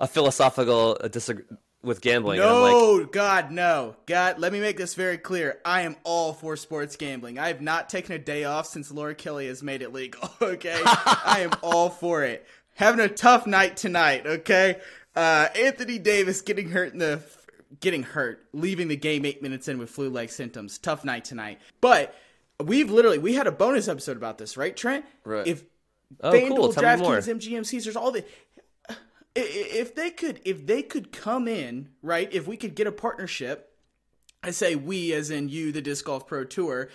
B: a philosophical disagreement with gambling.
A: No,
B: like,
A: God, no. God, let me make this very clear. I am all for sports gambling. I have not taken a day off since Laura Kelly has made it legal, <laughs> okay? I am all for it. Having a tough night tonight, okay? Uh, Anthony Davis getting hurt in the getting hurt, leaving the game 8 minutes in with flu-like symptoms. Tough night tonight. But we've literally we had a bonus episode about this, right, Trent?
B: Right.
A: If
B: oh,
A: FanDuel,
B: cool.
A: DraftKings, MGM, Caesars, all the if they could if they could come in right if we could get a partnership i say we as in you the disc golf pro tour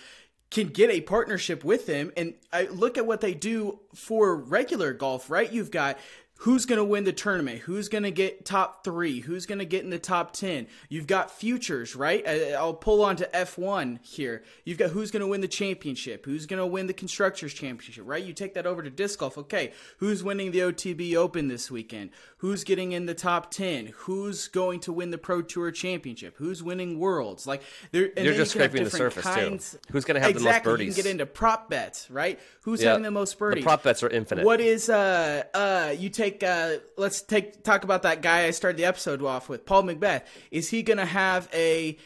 A: can get a partnership with them and i look at what they do for regular golf right? You've got who's going to win the tournament, who's going to get top three, who's going to get in the top 10. You've got futures, right? I'll pull on to F1 here. You've got who's going to win the championship, who's going to win the Constructors Championship, right? You take that over to disc golf. Okay, who's winning the OTB Open this weekend? Who's getting in the top 10? Who's going to win the Pro Tour Championship? Who's winning Worlds? Like, there, and
B: You're just
A: you
B: scraping the surface, too. Who's gonna have the most birdies?
A: You can get into prop bets, right? Who's
B: Yeah.
A: having the most birdies?
B: The prop bets are infinite.
A: What is uh uh you take uh let's take talk about that guy I started the episode off with, Paul McBeth. Is he gonna have a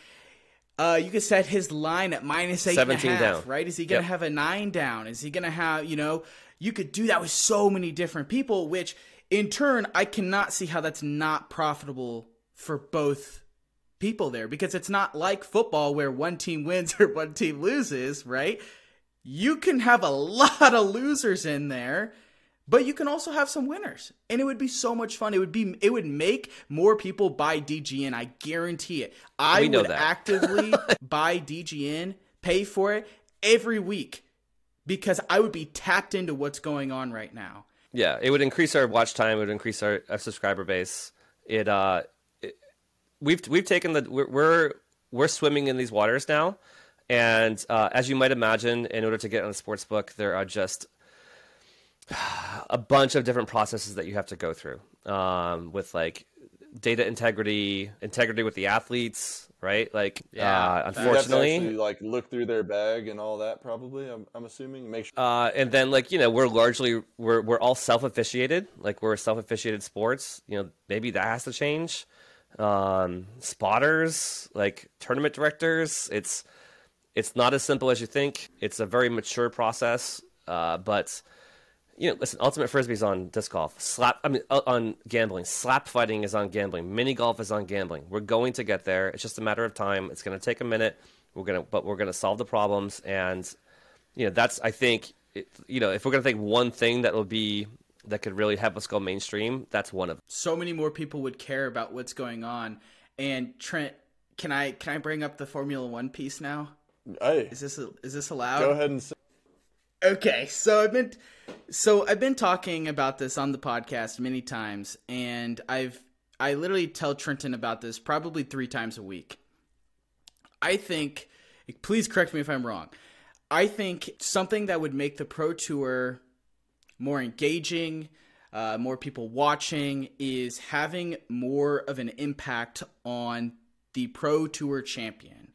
A: uh you could set his line at minus eight and a half,
B: down.
A: right? Is he gonna
B: Yep.
A: have a nine down? Is he gonna have you know you could do that with so many different people, which in turn I cannot see how that's not profitable for both people there because it's not like football where one team wins <laughs> or one team loses, right? You can have a lot of losers in there, but you can also have some winners. And it would be so much fun. It would be it would make more people buy DGN, I guarantee it. I would
B: that.
A: actively <laughs> buy DGN, pay for it every week because I would be tapped into what's going on right now.
B: Yeah, it would increase our watch time. It would increase our, our subscriber base. It, uh, it, we've we've taken the we're, we're we're swimming in these waters now, and uh, as you might imagine, in order to get on the sports book, there are just <sighs> a bunch of different processes that you have to go through um, with like data integrity, integrity with the athletes, right? Like,
A: Yeah,
B: uh,
C: You have to
B: unfortunately,
C: actually, like look through their bag and all that. Probably, I'm, I'm assuming. Make sure.
B: Uh, and then like you know we're largely we're we're all self officiated like we're self officiated sports you know maybe that has to change um, spotters like tournament directors it's it's not as simple as you think it's a very mature process uh, but you know listen ultimate frisbee's on disc golf slap I mean uh, on gambling slap fighting is on gambling mini golf is on gambling we're going to get there it's just a matter of time it's going to take a minute we're gonna but we're gonna solve the problems and you know that's i think it, you know if we're going to think one thing that will be that could really help us go mainstream that's one of them.
A: so many more people would care about what's going on. And Trent, can I can I bring up the Formula One piece now?
C: Hey,
A: Is this is this allowed?
C: go ahead and. Say,
A: Okay, so I've been so I've been talking about this on the podcast many times, and I've I literally tell Trenton about this probably three times a week. I think, please correct me if I'm wrong. I think something that would make the Pro Tour more engaging, uh, more people watching, is having more of an impact on the Pro Tour champion,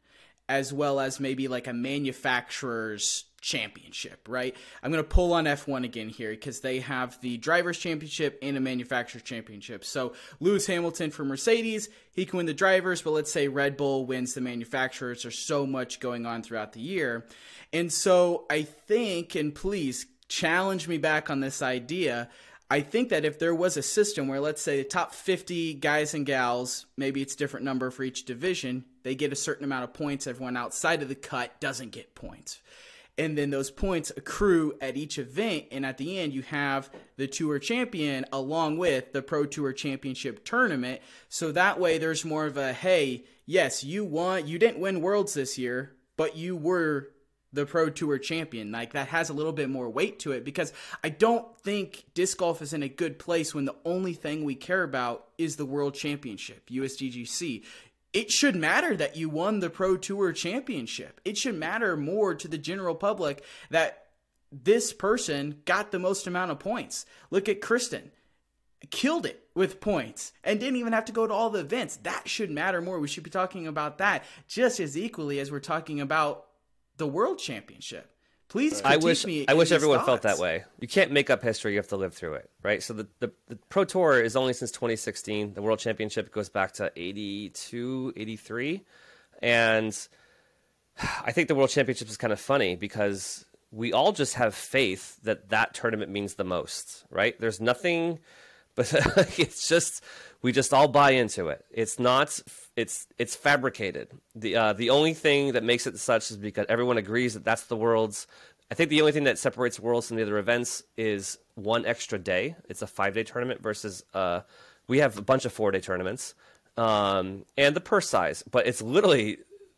A: as well as maybe like a manufacturer's championship, right? I'm going to pull on F1 again here because they have the drivers championship and a manufacturer's championship. So Lewis Hamilton for Mercedes, he can win the drivers, but let's say Red Bull wins the manufacturers. There's so much going on throughout the year. And so I think, and please challenge me back on this idea. I think that if there was a system where, let's say, the top 50 guys and gals, maybe it's different number for each division, they get a certain amount of points. Everyone outside of the cut doesn't get points. And then those points accrue at each event. And at the end, you have the Tour Champion along with the Pro Tour Championship tournament. So that way, there's more of a hey, yes, you won, you didn't win Worlds this year, but you were the Pro Tour champion. Like that has a little bit more weight to it because I don't think disc golf is in a good place when the only thing we care about is the World Championship, USDGC. It should matter that you won the Pro Tour championship. It should matter more to the general public that this person got the most amount of points. Look at Kristen. Killed it with points and didn't even have to go to all the events. That should matter more. We should be talking about that just as equally as we're talking about the world championship. Please
B: I wish
A: me.
B: I wish everyone felt that way. You can't make up history; you have to live through it, right? So the, the, the Pro Tour is only since 2016. The World Championship goes back to 82, 83, and <sighs> I think the World Championship is kind of funny because we all just have faith that that tournament means the most, right? There's nothing, but <laughs> it's just we just all buy into it. It's not. It's it's fabricated. the uh, The only thing that makes it such is because everyone agrees that that's the world's. I think the only thing that separates worlds from the other events is one extra day. It's a five day tournament versus uh, we have a bunch of four day tournaments, um, and the purse size. But it's literally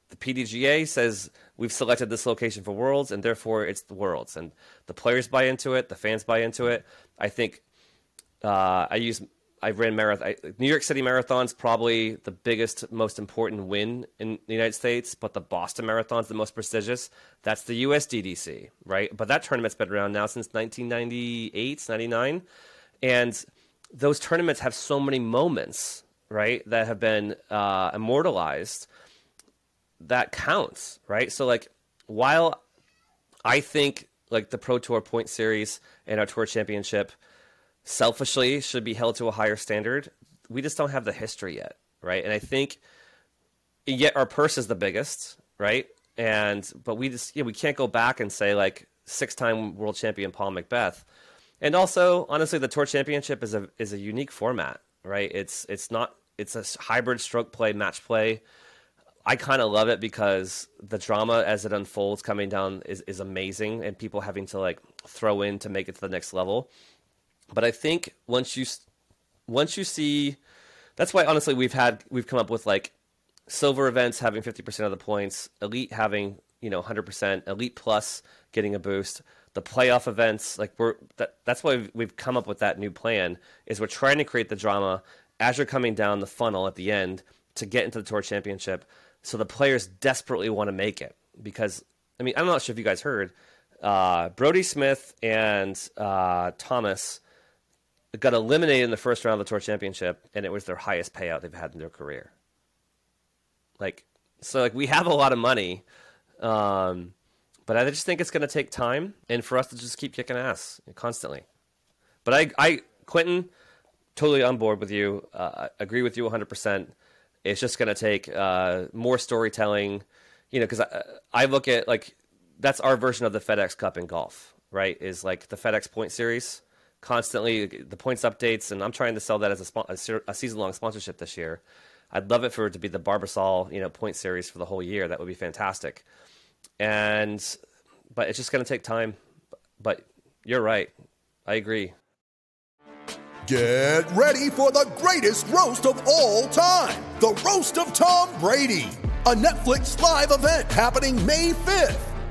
B: the PDGA says we've selected this location for Worlds, and therefore it's the Worlds, and the players buy into it, the fans buy into it. I think Uh, I use I've ran marathon. New York City Marathon's probably the biggest, most important win in the United States, but the Boston Marathon's the most prestigious. That's the USDGC, right? But that tournament's been around now since 1998, 99, and those tournaments have so many moments, right, that have been uh, immortalized. That counts, right? So like, while I think like the Pro Tour Point Series and our Tour Championship selfishly should be held to a higher standard. We just don't have the history yet, right? And I think yet our purse is the biggest, right? And but we just yeah we can't go back and say like six time world champion Paul McBeth. And also, honestly, the tour championship is a is a unique format, right? It's it's not it's a hybrid stroke play match play. I kind of love it because the drama as it unfolds coming down is, is amazing and people having to like throw in to make it to the next level. But I think once you once you see, that's why honestly we've had we've come up with like silver events having 50% of the points, elite having you know 100%, elite plus getting a boost, the playoff events like we're that, that's why we've, we've come up with that new plan is we're trying to create the drama as you're coming down the funnel at the end to get into the tour championship. So the players desperately want to make it because I mean I'm not sure if you guys heard uh, Brodie Smith and uh, Thomas got eliminated in the first round of the tour championship, and it was their highest payout they've had in their career. Like, so like we have a lot of money, um, but I just think it's going to take time, and for us to just keep kicking ass constantly. But I, I, Quentin, totally on board with you. Uh, agree with you 100. percent It's just going to take uh, more storytelling, you know, because I, I look at like that's our version of the FedEx Cup in golf, right? Is like the FedEx Point Series constantly the points updates, and I'm trying to sell that as a, a, season long sponsorship this year. I'd love it for it to be the Barbasol, you know, point series for the whole year. That would be fantastic. And, but it's just going to take time. But you're right. I agree.
G: Get ready for the greatest roast of all time the Roast of Tom Brady, a Netflix live event happening May 5th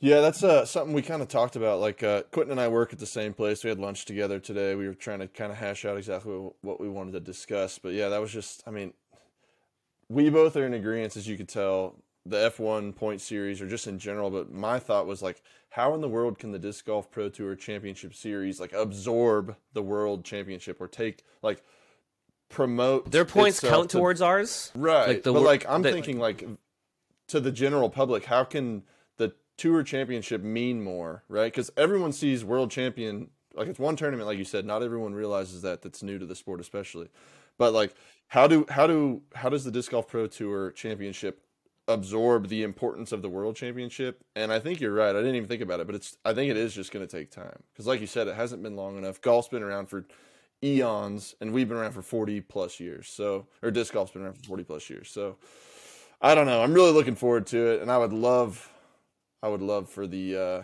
C: Yeah, that's uh, something we kind of talked about. Like uh, Quentin and I work at the same place. We had lunch together today. We were trying to kind of hash out exactly what we wanted to discuss. But yeah, that was just. I mean, we both are in agreement, as you could tell. The F1 point series, or just in general. But my thought was like, how in the world can the disc golf pro tour championship series like absorb the world championship or take like promote
B: their points count to, towards ours,
C: right? Like the, but like I'm the, thinking like to the general public, how can tour championship mean more, right? Because everyone sees world champion like it's one tournament, like you said. Not everyone realizes that. That's new to the sport, especially. But like, how do how do how does the disc golf pro tour championship absorb the importance of the world championship? And I think you're right. I didn't even think about it, but it's I think it is just going to take time because, like you said, it hasn't been long enough. Golf's been around for eons, and we've been around for 40 plus years. So, or disc golf's been around for 40 plus years. So, I don't know. I'm really looking forward to it, and I would love I would love for the uh,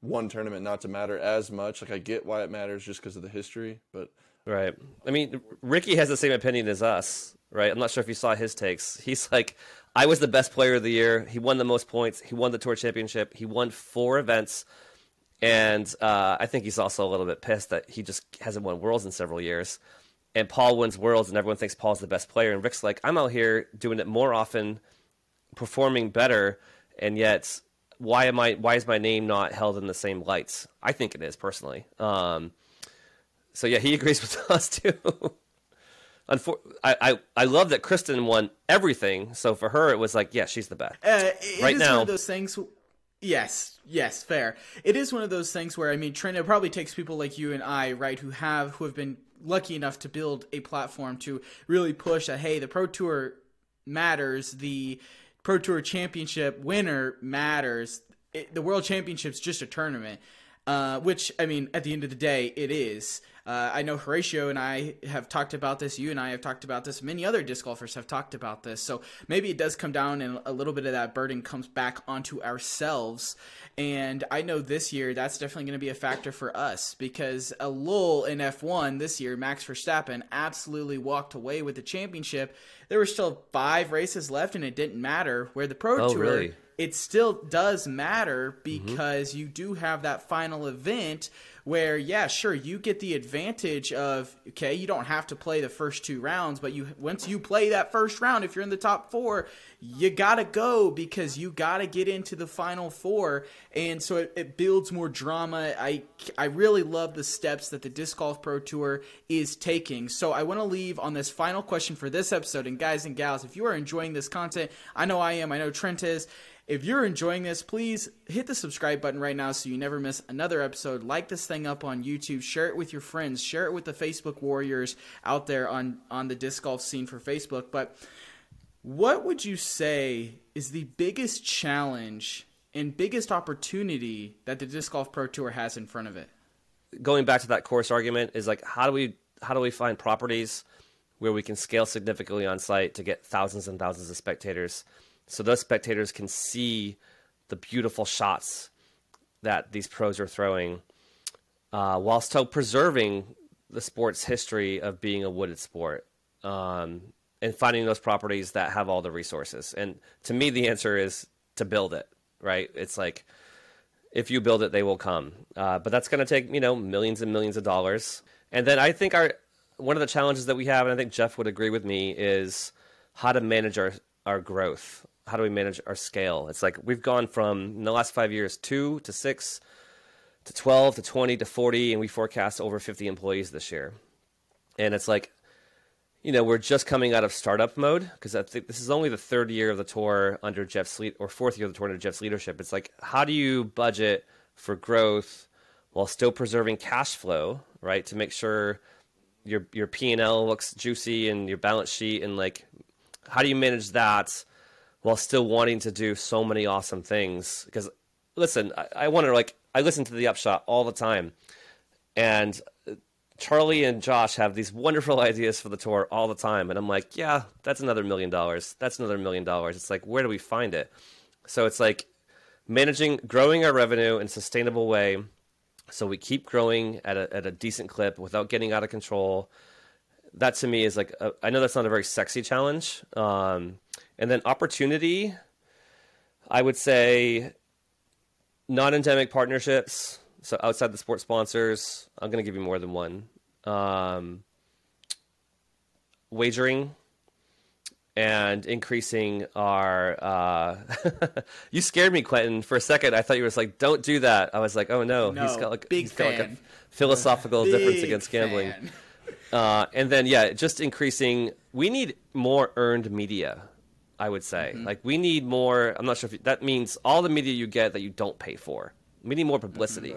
C: one tournament not to matter as much. Like I get why it matters just because of the history, but
B: right. I mean, Ricky has the same opinion as us, right? I'm not sure if you saw his takes. <laughs> He's like, I was the best player of the year. He won the most points. He won the tour championship. He won four events. And uh, I think he's also a little bit pissed that he just hasn't won worlds in several years. And Paul wins worlds, and everyone thinks Paul's the best player. And Rick's like, I'm out here doing it more often, performing better, and yet why am I? Why is my name not held in the same lights? I think it is personally. Um, so yeah, he <laughs> agrees with us too. <laughs> Unfor- I, I I love that Kristen won everything. So for her, it was like, yeah, she's the best.
A: Uh, right now, one of those things. Yes, yes, fair. It is one of those things where I mean. It probably takes people like you and I, right, who have who have been lucky enough to build a platform to really push a Hey, the pro tour matters. The Pro Tour Championship winner matters. It, the World Championship's just a tournament, uh, which I mean, at the end of the day, it is. Uh, I know Horatio and I have talked about this. You and I have talked about this. Many other disc golfers have talked about this. So maybe it does come down, and a little bit of that burden comes back onto ourselves. And I know this year that's definitely going to be a factor for us because a lull in F1 this year, Max Verstappen absolutely walked away with the championship. There were still five races left, and it didn't matter. Where the Pro
B: Oh,
A: Tour,
B: really?
A: it still does matter because you do have that final event where yeah sure you get the advantage of okay you don't have to play the first two rounds but you once you play that first round if you're in the top 4 you got to go because you got to get into the final 4 and so it, it builds more drama. I I really love the steps that the disc golf pro tour is taking. So I want to leave on this final question for this episode. And guys and gals if you are enjoying this content I know I am I know Trent is if you're enjoying this, please hit the subscribe button right now so you never miss another episode. Like this thing up on YouTube, share it with your friends, share it with the Facebook warriors out there on on the disc golf scene for Facebook. But what would you say is the biggest challenge and biggest opportunity that the disc golf pro tour has in front of it?
B: going back to that course argument is like how do we how do we find properties where we can scale significantly on site to get thousands and thousands of spectators so those spectators can see the beautiful shots that these pros are throwing uh, while still preserving the sport's history of being a wooded sport um, and finding those properties that have all the resources and to me the answer is to build it right it's like if you build it, they will come. Uh, but that's going to take you know millions and millions of dollars. And then I think our one of the challenges that we have, and I think Jeff would agree with me, is how to manage our our growth. How do we manage our scale? It's like we've gone from in the last five years two to six to twelve to twenty to forty, and we forecast over fifty employees this year. And it's like you know, we're just coming out of startup mode because I think this is only the third year of the tour under Jeff's lead or fourth year of the tour under Jeff's leadership. It's like, how do you budget for growth while still preserving cash flow, right? To make sure your your P and L looks juicy and your balance sheet and like, how do you manage that while still wanting to do so many awesome things? Because listen, I, I wonder like I listen to the Upshot all the time, and uh, Charlie and Josh have these wonderful <laughs> ideas for the tour all the time. And I'm like, yeah, that's another million dollars. That's another million dollars. It's like, where do we find it? So it's like managing, growing our revenue in a sustainable way so we keep growing at a, at a decent clip without getting out of control. That to me is like, a, I know that's not a very sexy challenge. Um, and then opportunity, I would say non endemic partnerships so outside the sports sponsors, I'm going to give you more than one. Um, wagering and increasing our. Uh, <laughs> you scared me, Quentin. For a second, I thought you were like, "Don't do that." I was like, "Oh no,
A: No,
B: he's got like
A: big
B: he's got like a philosophical difference against gambling."
A: fan.
B: Uh, and then yeah, just increasing. We need more earned media. I would say
A: Mm-hmm.
B: like we need more. I'm not sure if that means all the media you get that you don't pay for. We need more publicity.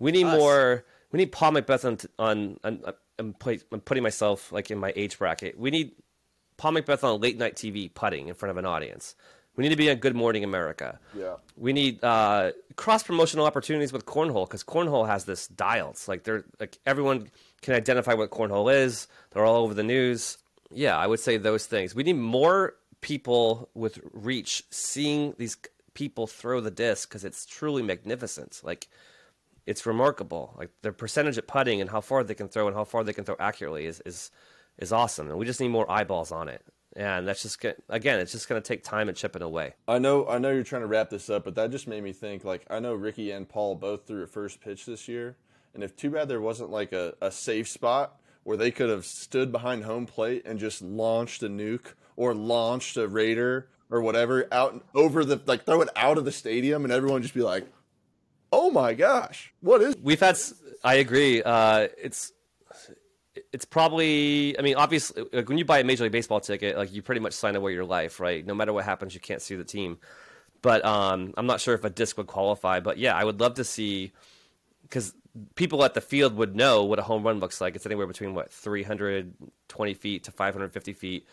B: We need more. We need Paul McBeth on. on, on I'm, put, I'm putting myself like in my age bracket. We need Paul McBeth on late night TV putting in front of an audience. We need to be on Good Morning America.
C: Yeah.
B: We need uh, cross promotional opportunities with cornhole because cornhole has this dialed. It's like they're like everyone can identify what cornhole is. They're all over the news. Yeah, I would say those things. We need more people with reach seeing these people throw the disc because it's truly magnificent. Like it's remarkable. Like their percentage at putting and how far they can throw and how far they can throw accurately is is is awesome. And we just need more eyeballs on it. And that's just gonna, again, it's just going to take time and chipping away.
C: I know, I know you're trying to wrap this up, but that just made me think. Like, I know Ricky and Paul both threw a first pitch this year, and if too bad there wasn't like a, a safe spot where they could have stood behind home plate and just launched a nuke or launched a raider or whatever out over the like throw it out of the stadium and everyone just be like, "Oh my gosh, what is?"
B: We've had, I agree. Uh, it's it's probably. I mean, obviously, like when you buy a Major League Baseball ticket, like you pretty much sign away your life, right? No matter what happens, you can't see the team. But um, I'm not sure if a disc would qualify. But yeah, I would love to see because people at the field would know what a home run looks like. It's anywhere between what 320 feet to 550 feet,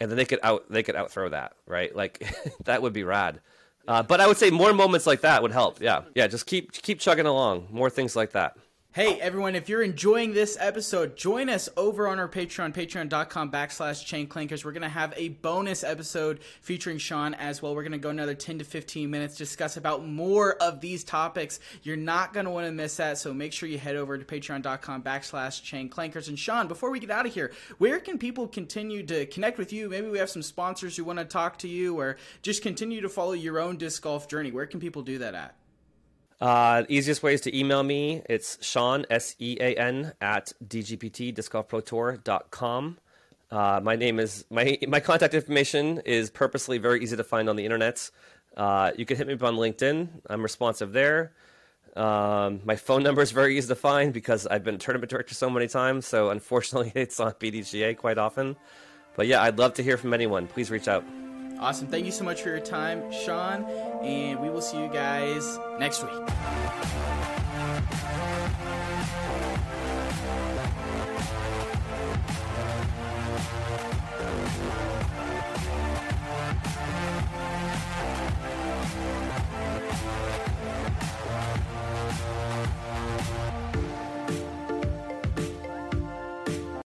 B: and then they could out they could outthrow that, right? Like <laughs> that would be rad. Uh, but I would say more moments like that would help. Yeah, yeah. Just keep keep chugging along. More things like that.
A: Hey everyone, if you're enjoying this episode, join us over on our Patreon, patreon.com backslash chain clankers. We're to have a bonus episode featuring Sean as well. We're to go another 10 to 15 minutes, discuss about more of these topics. You're not want to miss that, so make sure you head over to patreon.com backslash chain clankers. And Sean, before we get out of here, where can people continue to connect with you? Maybe we have some sponsors who want to talk to you or just continue to follow your own disc golf journey. Where can people do that at?
B: Uh, easiest way is to email me. It's Sean, S E A N, at dgpt Uh, my name is, my, my contact information is purposely very easy to find on the internet. Uh, you can hit me up on LinkedIn. I'm responsive there. Um, my phone number is very easy to find because I've been tournament director so many times. So unfortunately, <laughs> it's on PDGA quite often. But yeah, I'd love to hear from anyone. Please reach out.
A: Awesome. Thank you so much for your time, Sean. And we will see you guys next week.